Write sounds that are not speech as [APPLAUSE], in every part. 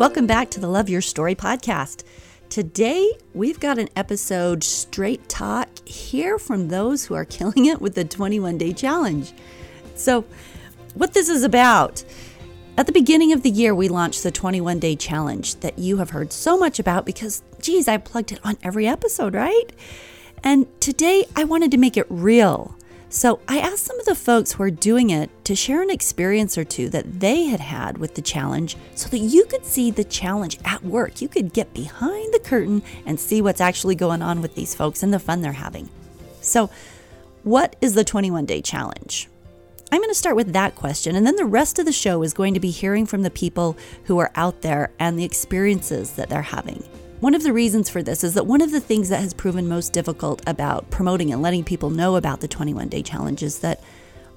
Welcome back to the Love Your Story podcast. Today, we've got an episode straight talk here from those who are [LAUGHS] killing it with the 21 day challenge. So, what this is about. At the beginning of the year, we launched the 21 day challenge that you have heard so much about because, geez, I plugged it on every episode, right? And today, I wanted to make it real. So I asked some of the folks who are doing it to share an experience or two that they had had with the challenge so that you could see the challenge at work. You could get behind the curtain and see what's actually going on with these folks and the fun they're having. So, what is the 21 day challenge? I'm going to start with that question, and then the rest of the show is going to be hearing from the people who are out there and the experiences that they're having. One of the reasons for this is that one of the things that has proven most difficult about promoting and letting people know about the 21 day challenge is that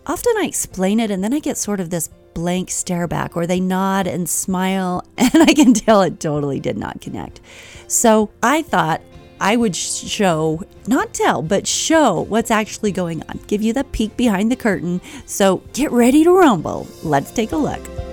often I explain it and then I get sort of this blank stare back or they nod and smile, [LAUGHS] and I can tell it totally did not connect. So I thought I would show, not tell, but show what's actually going on, give you the peek behind the curtain. So get ready to rumble. Let's take a look.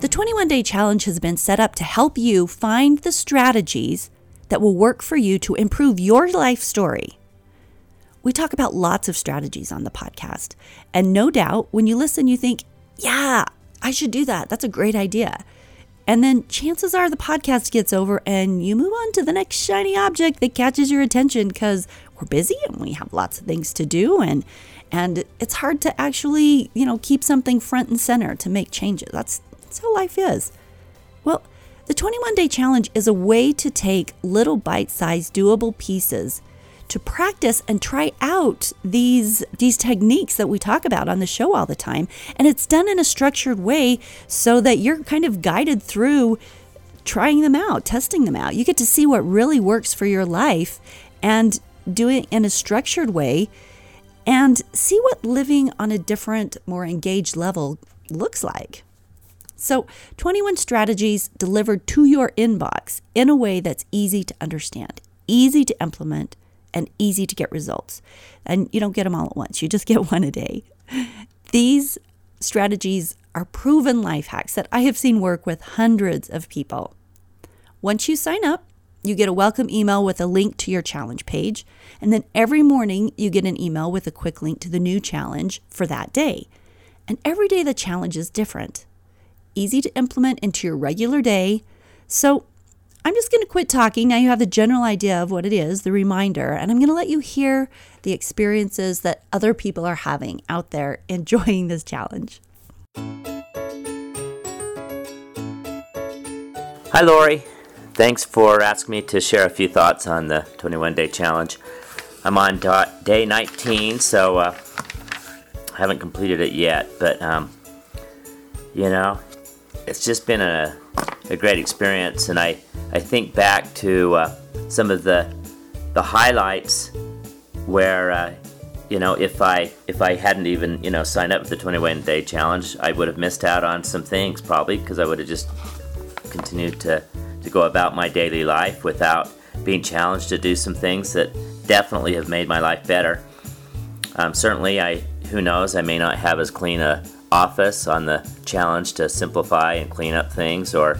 The 21 day challenge has been set up to help you find the strategies that will work for you to improve your life story. We talk about lots of strategies on the podcast. And no doubt, when you listen, you think, yeah, I should do that. That's a great idea. And then chances are the podcast gets over and you move on to the next shiny object that catches your attention because we're busy and we have lots of things to do and and it's hard to actually, you know, keep something front and center to make changes. That's that's how life is. Well, the 21 day challenge is a way to take little bite sized, doable pieces to practice and try out these these techniques that we talk about on the show all the time. And it's done in a structured way so that you're kind of guided through trying them out testing them out. You get to see what really works for your life and do it in a structured way and see what living on a different more engaged level looks like so, 21 strategies delivered to your inbox in a way that's easy to understand, easy to implement, and easy to get results. And you don't get them all at once, you just get [LAUGHS] one a day. These strategies are proven life hacks that I have seen work with hundreds of people. Once you sign up, you get a welcome email with a link to your challenge page. And then every morning, you get an email with a quick link to the new challenge for that day. And every day, the challenge is different easy to implement into your regular day. So I'm just going to quit talking. Now you have the general idea of what it is, the reminder, and I'm going to let you hear the experiences that other people are having out there [LAUGHS] enjoying this challenge. Hi, Lori. Thanks for asking me to share a few thoughts on the 21 day challenge. I'm on day 19, so uh, I haven't completed it yet, but um, you know, it's just been a, a great experience, and I, I think back to uh, some of the the highlights where uh, you know if I if I hadn't even you know signed up for the 21 day challenge, I would have missed out on some things probably because I would have just continued to to go about my daily life without being challenged to do some things that definitely have made my life better. Um, certainly, I who knows I may not have as clean a office on the challenge to simplify and clean up things or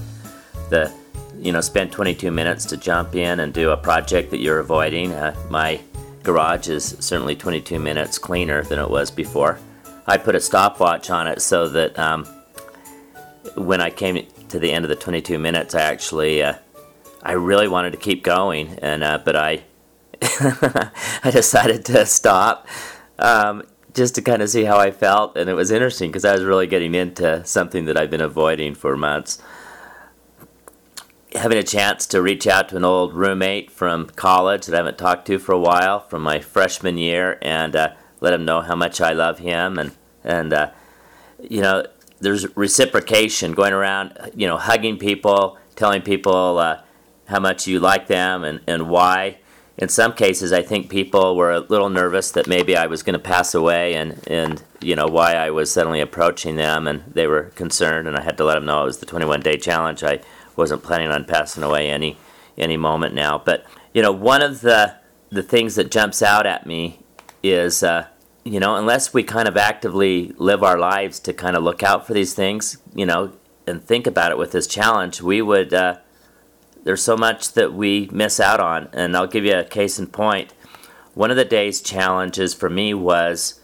the you know spend 22 minutes to jump in and do a project that you're avoiding. Uh, my garage is certainly 22 minutes cleaner than it was before. I put a stopwatch on it so that um, when i came to the end of the 22 minutes i actually uh, i really wanted to keep going and uh, but i [LAUGHS] i decided to stop. Um, just to kind of see how I felt, and it was interesting because I was really getting into something that I've been avoiding for months. Having a chance to reach out to an old roommate from college that I haven't talked to for a while from my freshman year, and uh, let him know how much I love him, and and uh, you know, there's reciprocation going around, you know, hugging people, telling people uh, how much you like them and, and why. In some cases, I think people were a little nervous that maybe I was going to pass away and, and, you know, why I was suddenly approaching them, and they were concerned, and I had to let them know it was the 21 day challenge. I wasn't planning on passing away any any moment now. But, you know, one of the, the things that jumps out at me is uh, you know, unless we kind of actively live our lives to kind of look out for these things, you know, and think about it with this challenge, we would, uh, there's so much that we miss out on. And I'll give you a case in point. One of the day's challenges for me was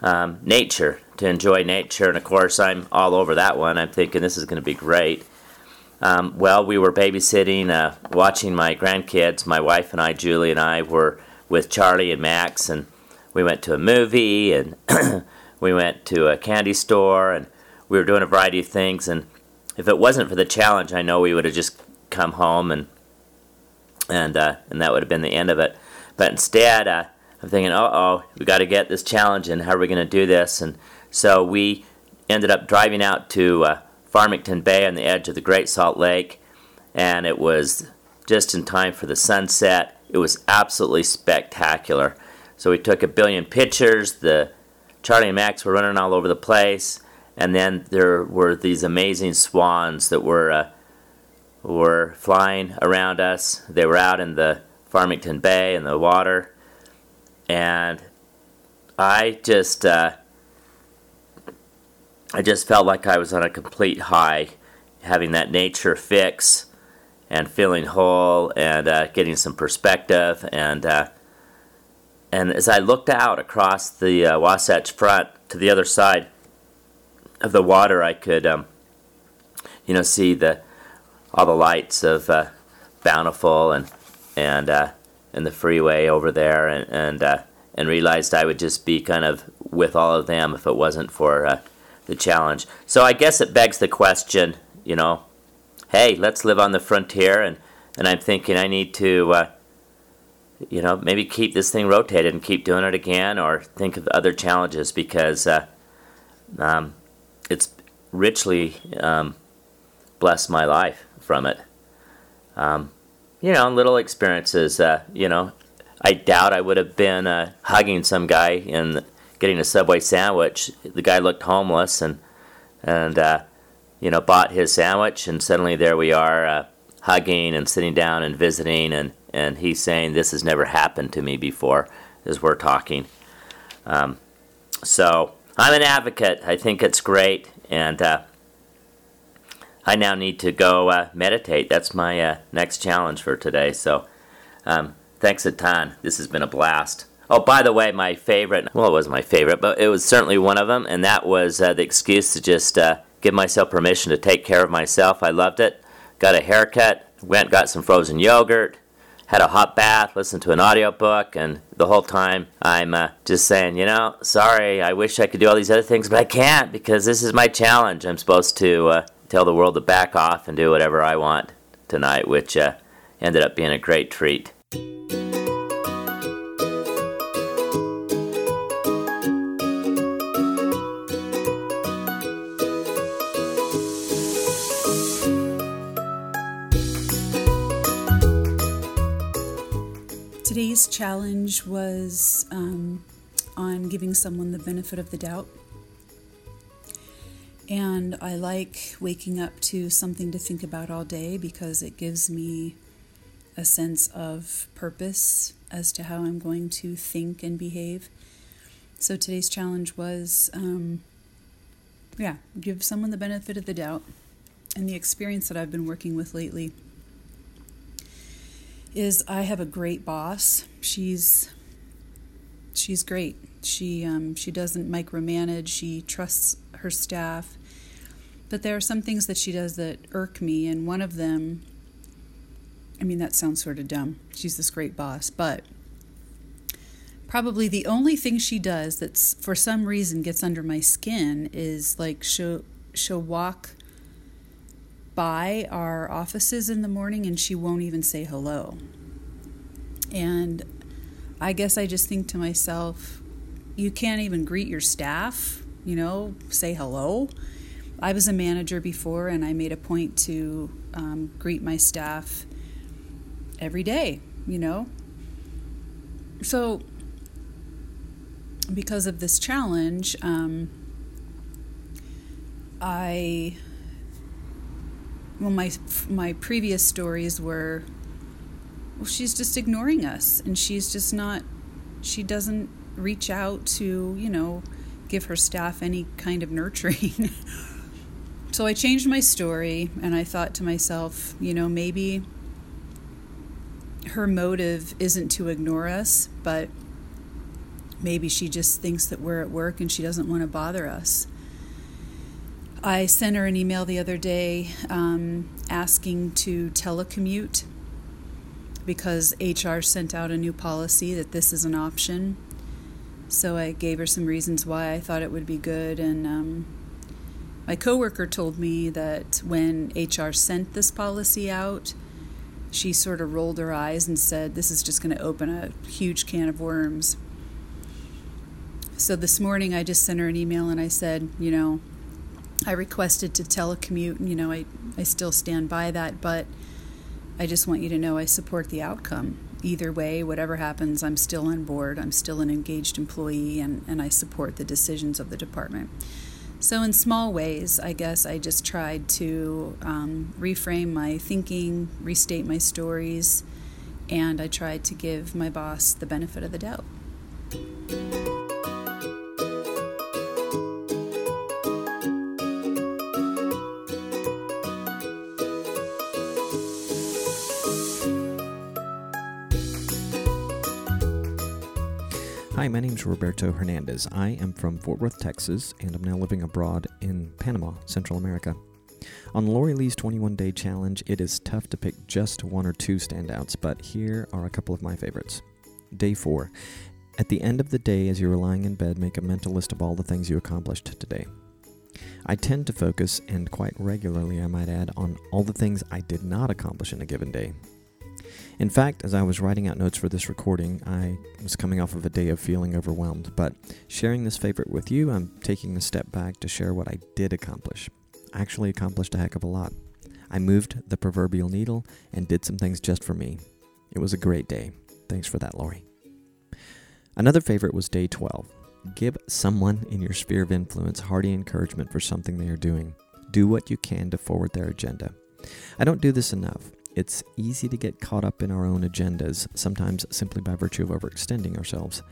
um, nature, to enjoy nature. And of course, I'm all over that one. I'm thinking this is going to be great. Um, well, we were babysitting, uh, watching my grandkids. My wife and I, Julie and I, were with Charlie and Max, and we went to a movie and [CLEARS THROAT] we went to a candy store and we were doing a variety of things. And if it wasn't for the challenge, I know we would have just come home and and uh, and that would have been the end of it. But instead, uh, I'm thinking, oh, oh, we got to get this challenge and how are we going to do this? And so we ended up driving out to uh, Farmington Bay on the edge of the Great Salt Lake, and it was just in time for the sunset. It was absolutely spectacular. So we took a billion pictures. The Charlie and Max were running all over the place, and then there were these amazing swans that were uh, were flying around us. They were out in the Farmington Bay in the water, and I just uh, I just felt like I was on a complete high, having that nature fix and feeling whole and uh, getting some perspective and uh, and as I looked out across the uh, Wasatch Front to the other side of the water, I could, um, you know, see the all the lights of uh, Bountiful and and uh, and the freeway over there, and and uh, and realized I would just be kind of with all of them if it wasn't for uh, the challenge. So I guess it begs the question, you know, hey, let's live on the frontier, and and I'm thinking I need to uh, you know, maybe keep this thing rotated and keep doing it again, or think of other challenges because uh, um, it's richly um, blessed my life from it. Um, you know, little experiences. Uh, you know, I doubt I would have been uh, hugging some guy and getting a Subway sandwich. The guy looked homeless and and uh, you know bought his sandwich, and suddenly there we are uh, hugging and sitting down and visiting and and he's saying this has never happened to me before as we're talking. Um, so I'm an advocate. I think it's great, and uh, I now need to go uh, meditate. That's my uh, next challenge for today. So um, thanks a ton. This has been a blast. Oh, by the way, my favorite, well, it was my favorite, but it was certainly one of them, and that was uh, the excuse to just uh, give myself permission to take care of myself. I loved it. Got a haircut, went, got some frozen yogurt, had a hot bath, listened to an audiobook, and the whole time I'm uh, just saying, you know, sorry, I wish I could do all these other things, but I can't because this is my challenge. I'm supposed to uh, tell the world to back off and do whatever I want tonight, which uh, ended up being a great treat. Today's challenge was um, on giving someone the benefit of the doubt. And I like waking up to something to think about all day because it gives me a sense of purpose as to how I'm going to think and behave. So today's challenge was, um, yeah, give someone the benefit of the doubt. And the experience that I've been working with lately is I have a great boss. She's she's great. She um, she doesn't micromanage. She trusts her staff. But there are some things that she does that irk me, and one of them. I mean, that sounds sort of dumb. She's this great boss, but probably the only thing she does that's for some reason gets under my skin is like she'll she'll walk by our offices in the morning and she won't even say hello. And I guess I just think to myself, you can't even greet your staff, you know, say hello. I was a manager before and I made a point to um, greet my staff every day, you know. So, because of this challenge, um, I well my my previous stories were well she's just ignoring us and she's just not she doesn't reach out to you know give her staff any kind of nurturing [LAUGHS] so i changed my story and i thought to myself you know maybe her motive isn't to ignore us but maybe she just thinks that we're at work and she doesn't want to bother us I sent her an email the other day um, asking to telecommute because HR sent out a new policy that this is an option. So I gave her some reasons why I thought it would be good, and um, my coworker told me that when HR sent this policy out, she sort of rolled her eyes and said, "This is just going to open a huge can of worms." So this morning I just sent her an email and I said, you know, I requested to telecommute, and you know, I, I still stand by that, but I just want you to know I support the outcome. Either way, whatever happens, I'm still on board, I'm still an engaged employee, and, and I support the decisions of the department. So, in small ways, I guess I just tried to um, reframe my thinking, restate my stories, and I tried to give my boss the benefit of the doubt. Hi, my name is Roberto Hernandez. I am from Fort Worth, Texas, and I'm now living abroad in Panama, Central America. On Lori Lee's 21 day challenge, it is tough to pick just one or two standouts, but here are a couple of my favorites. Day 4. At the end of the day, as you're lying in bed, make a mental list of all the things you accomplished today. I tend to focus, and quite regularly I might add, on all the things I did not accomplish in a given day. In fact, as I was writing out notes for this recording, I was coming off of a day of feeling overwhelmed, but sharing this favorite with you, I'm taking a step back to share what I did accomplish. I actually accomplished a heck of a lot. I moved the proverbial needle and did some things just for me. It was a great day. Thanks for that, Lori. Another favorite was day 12. Give someone in your sphere of influence hearty encouragement for something they are doing. Do what you can to forward their agenda. I don't do this enough. It's easy to get caught up in our own agendas, sometimes simply by virtue of overextending ourselves.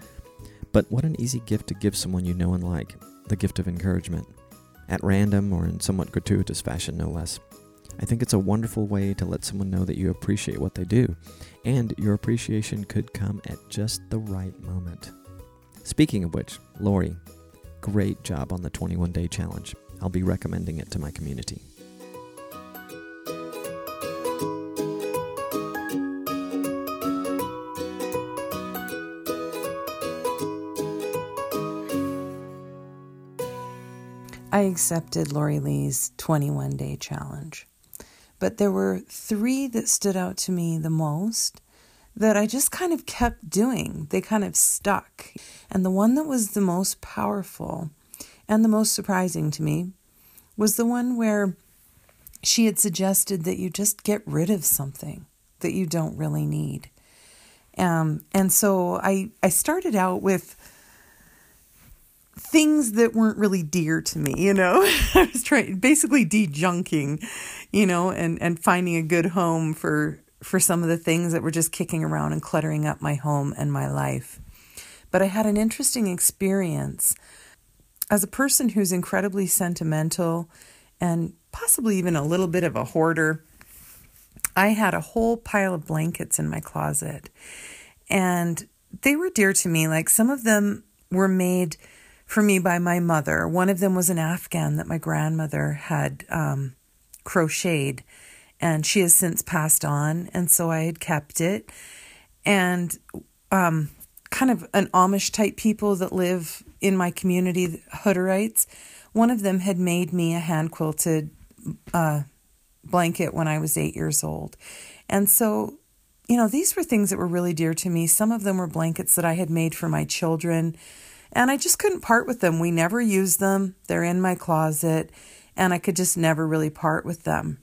But what an easy gift to give someone you know and like the gift of encouragement, at random or in somewhat gratuitous fashion, no less. I think it's a wonderful way to let someone know that you appreciate what they do, and your appreciation could come at just the right moment. Speaking of which, Lori, great job on the 21 day challenge. I'll be recommending it to my community. I accepted Lori Lee's 21 day challenge. But there were three that stood out to me the most that I just kind of kept doing. They kind of stuck. And the one that was the most powerful and the most surprising to me was the one where she had suggested that you just get rid of something that you don't really need. Um, and so I, I started out with things that weren't really dear to me, you know. [LAUGHS] I was trying basically dejunking, you know, and and finding a good home for for some of the things that were just kicking around and cluttering up my home and my life. But I had an interesting experience as a person who's incredibly sentimental and possibly even a little bit of a hoarder. I had a whole pile of blankets in my closet and they were dear to me. Like some of them were made for me by my mother. One of them was an Afghan that my grandmother had um, crocheted, and she has since passed on, and so I had kept it. And um, kind of an Amish type people that live in my community, Hutterites. One of them had made me a hand quilted uh, blanket when I was eight years old. And so, you know, these were things that were really dear to me. Some of them were blankets that I had made for my children And I just couldn't part with them. We never used them. They're in my closet and I could just never really part with them.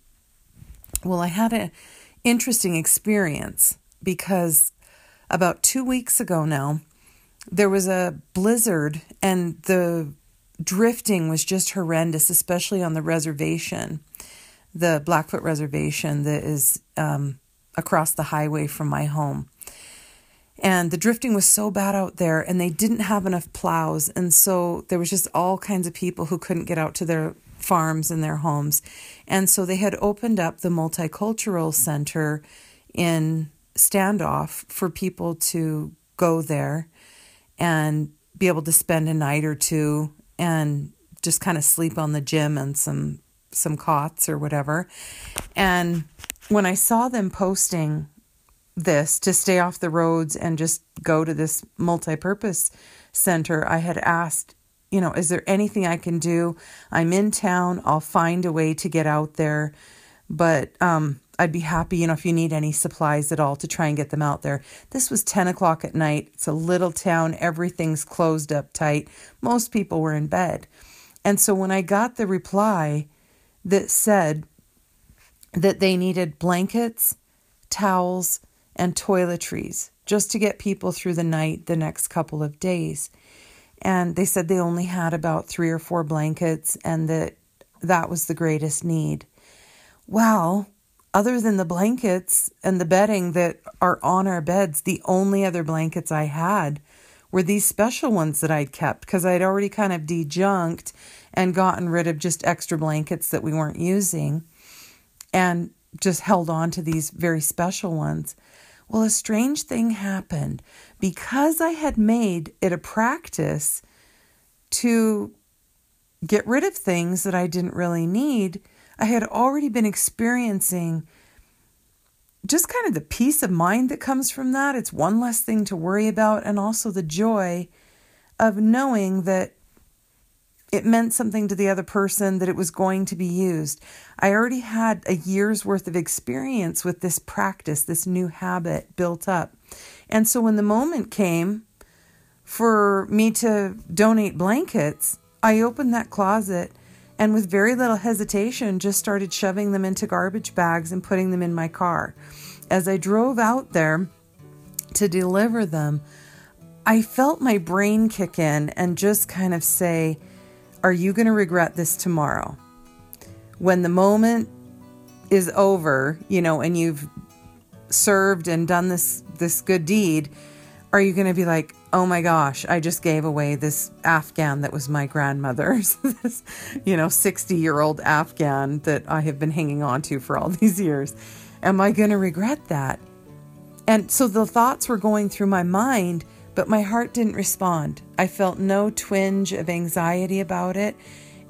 Well, I had an interesting experience because about 2 weeks ago now there was a blizzard and the drifting was just horrendous, especially on the reservation, the Blackfoot Reservation that is um, across the highway from my home. And the drifting was so bad out there, and they didn't have enough plows. And so there was just all kinds of people who couldn't get out to their farms and their homes. And so they had opened up the Multicultural Center in Standoff for people to go there and be able to spend a night or two and just kind of sleep on the gym and some some cots or whatever. And when I saw them posting this to stay off the roads and just go to this multi-purpose center, I had asked, you know, is there anything I can do? I'm in town. I'll find a way to get out there. But um, I'd be happy, you know, if you need any supplies at all to try and get them out there. This was 10 o'clock at night. It's a little town. Everything's closed up tight. Most people were in bed. And so when I got the reply that said that they needed blankets, towels, and toiletries just to get people through the night the next couple of days. And they said they only had about three or four blankets and that that was the greatest need. Well, other than the blankets and the bedding that are on our beds, the only other blankets I had were these special ones that I'd kept because I'd already kind of dejunked and gotten rid of just extra blankets that we weren't using and just held on to these very special ones. Well, a strange thing happened because I had made it a practice to get rid of things that I didn't really need I had already been experiencing just kind of the peace of mind that comes from that. It's one less thing to worry about, and also the joy of knowing that it meant something to the other person, that it was going to be used. I already had a year's worth of experience with this practice, this new habit built up. And so when the moment came for me to donate blankets, I opened that closet and with very little hesitation just started shoving them into garbage bags and putting them in my car. As I drove out there to deliver them, I felt my brain kick in and just kind of say, Are you going to regret this tomorrow? When the moment is over, you know, and you've served and done this this good deed, are you going to be like, oh my gosh, I just gave away this Afghan that was my grandmother's, [LAUGHS] this, you know, 60 year old Afghan that I have been hanging on to for all these years. Am I going to regret that? And so the thoughts were going through my mind, but my heart didn't respond. I felt no twinge of anxiety about it.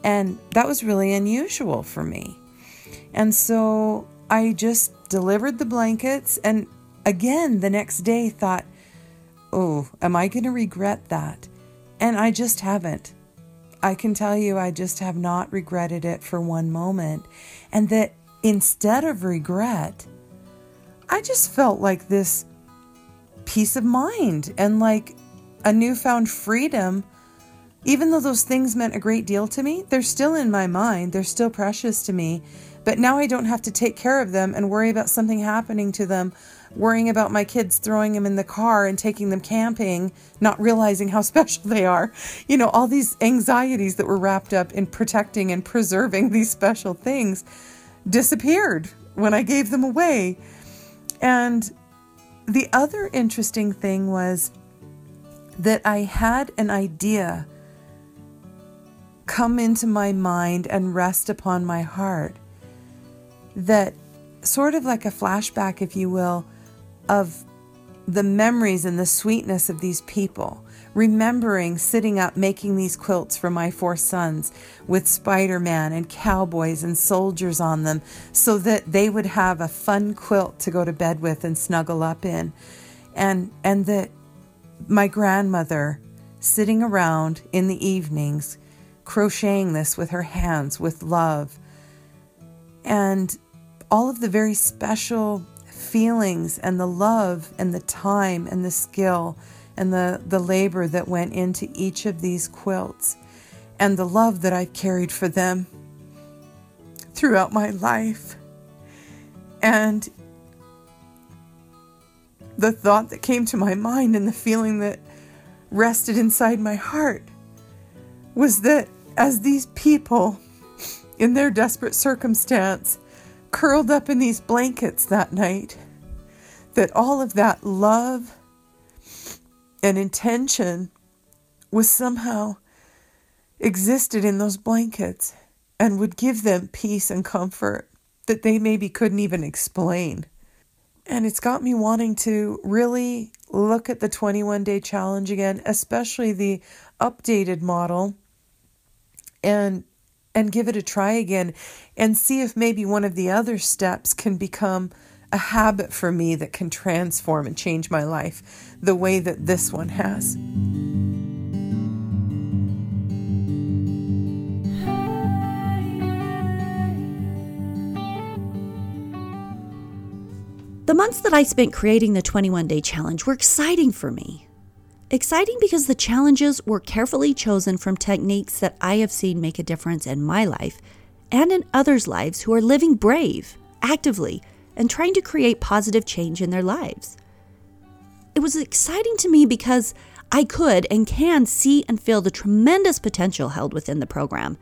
And that was really unusual for me. And so I just delivered the blankets and again the next day thought, oh, am I going to regret that? And I just haven't. I can tell you, I just have not regretted it for one moment. And that instead of regret, I just felt like this peace of mind and like a newfound freedom. Even though those things meant a great deal to me, they're still in my mind, they're still precious to me. But now I don't have to take care of them and worry about something happening to them worrying about my kids throwing them in the car and taking them camping, not realizing how [LAUGHS] special they are. You know, all these anxieties that were wrapped up in protecting and preserving [LAUGHS] these special things disappeared when I gave them away. And the other interesting thing was that I had an idea come into my mind and rest upon my heart that sort of like a flashback, if you will, of the memories and the sweetness of these people. Remembering sitting up making these quilts for my four sons with Spider Man and cowboys and soldiers on them so that they would have a fun quilt to go to bed with and snuggle up in. And, and that my grandmother sitting around in the evenings crocheting this with her hands with love. And all of the very special feelings and the love and the time and the skill and the, the labor that went into each of these quilts and the love that I've carried for them throughout my life. And the thought that came to my mind and the feeling that rested inside my heart was that as these people in their desperate circumstance curled up in these blankets that night, that all of that love and intention was somehow existed in those blankets and would give them peace and comfort that they maybe couldn't even explain. And it's got me wanting to really look at the 21 day challenge again, especially the updated model and and give it a try again and see if maybe one of the other steps can become a habit for me that can transform and change my life the way that this one has. The months that I spent creating the 21 day challenge were exciting for me. Exciting because the challenges were carefully chosen from techniques that I have seen make a difference in my life and in others' lives who are living brave, actively, and trying to create positive change in their lives. It was exciting to me because I could and can see and feel the tremendous potential held within the program.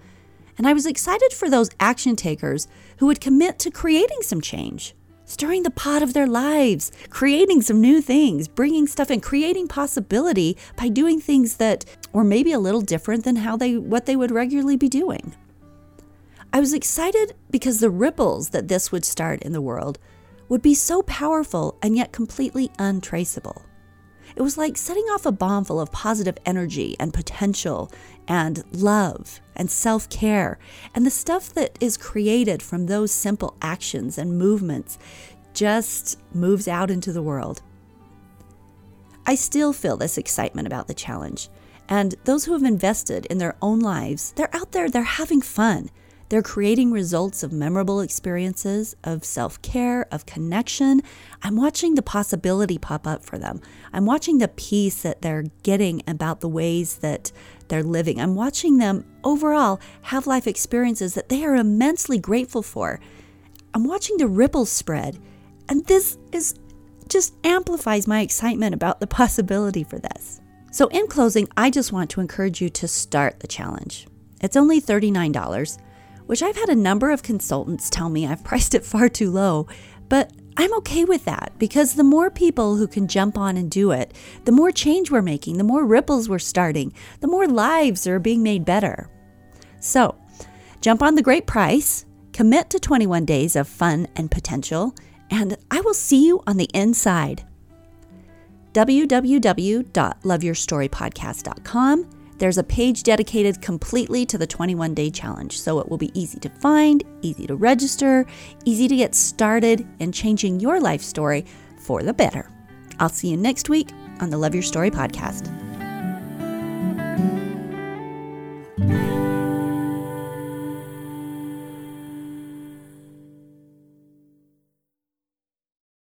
And I was excited for those action takers who would commit to creating some change stirring the pot of their lives, creating some new things, bringing stuff in, creating possibility by doing things that were maybe a little different than how they what they would regularly be doing. I was excited because the ripples that this would start in the world would be so powerful and yet completely untraceable. It was like setting off a bomb full of positive energy and potential and love and self care. And the stuff that is created from those simple actions and movements just moves out into the world. I still feel this excitement about the challenge. And those who have invested in their own lives, they're out there, they're having fun. They're creating results of memorable experiences, of self care, of connection. I'm watching the possibility pop up for them. I'm watching the peace that they're getting about the ways that they're living. I'm watching them overall have life experiences that they are immensely grateful for. I'm watching the ripples spread. And this is just amplifies my excitement about the [LAUGHS] possibility for this. So, in closing, I just want to encourage you to start the challenge. It's only $39 which I've had a number of consultants tell me I've [LAUGHS] priced it far too low, but I'm okay with that because the more people who can jump on and do it, the more change we're making, the more ripples we're starting, the more lives are being made better. So, jump on the great price, commit to 21 days of fun and potential, and I will see you on the inside. www.loveyourstorypodcast.com there's a page dedicated completely to the 21 day challenge, so it will be easy to find, easy to register, easy to get started in changing your life story for the better. I'll see you next week on the Love Your Story podcast.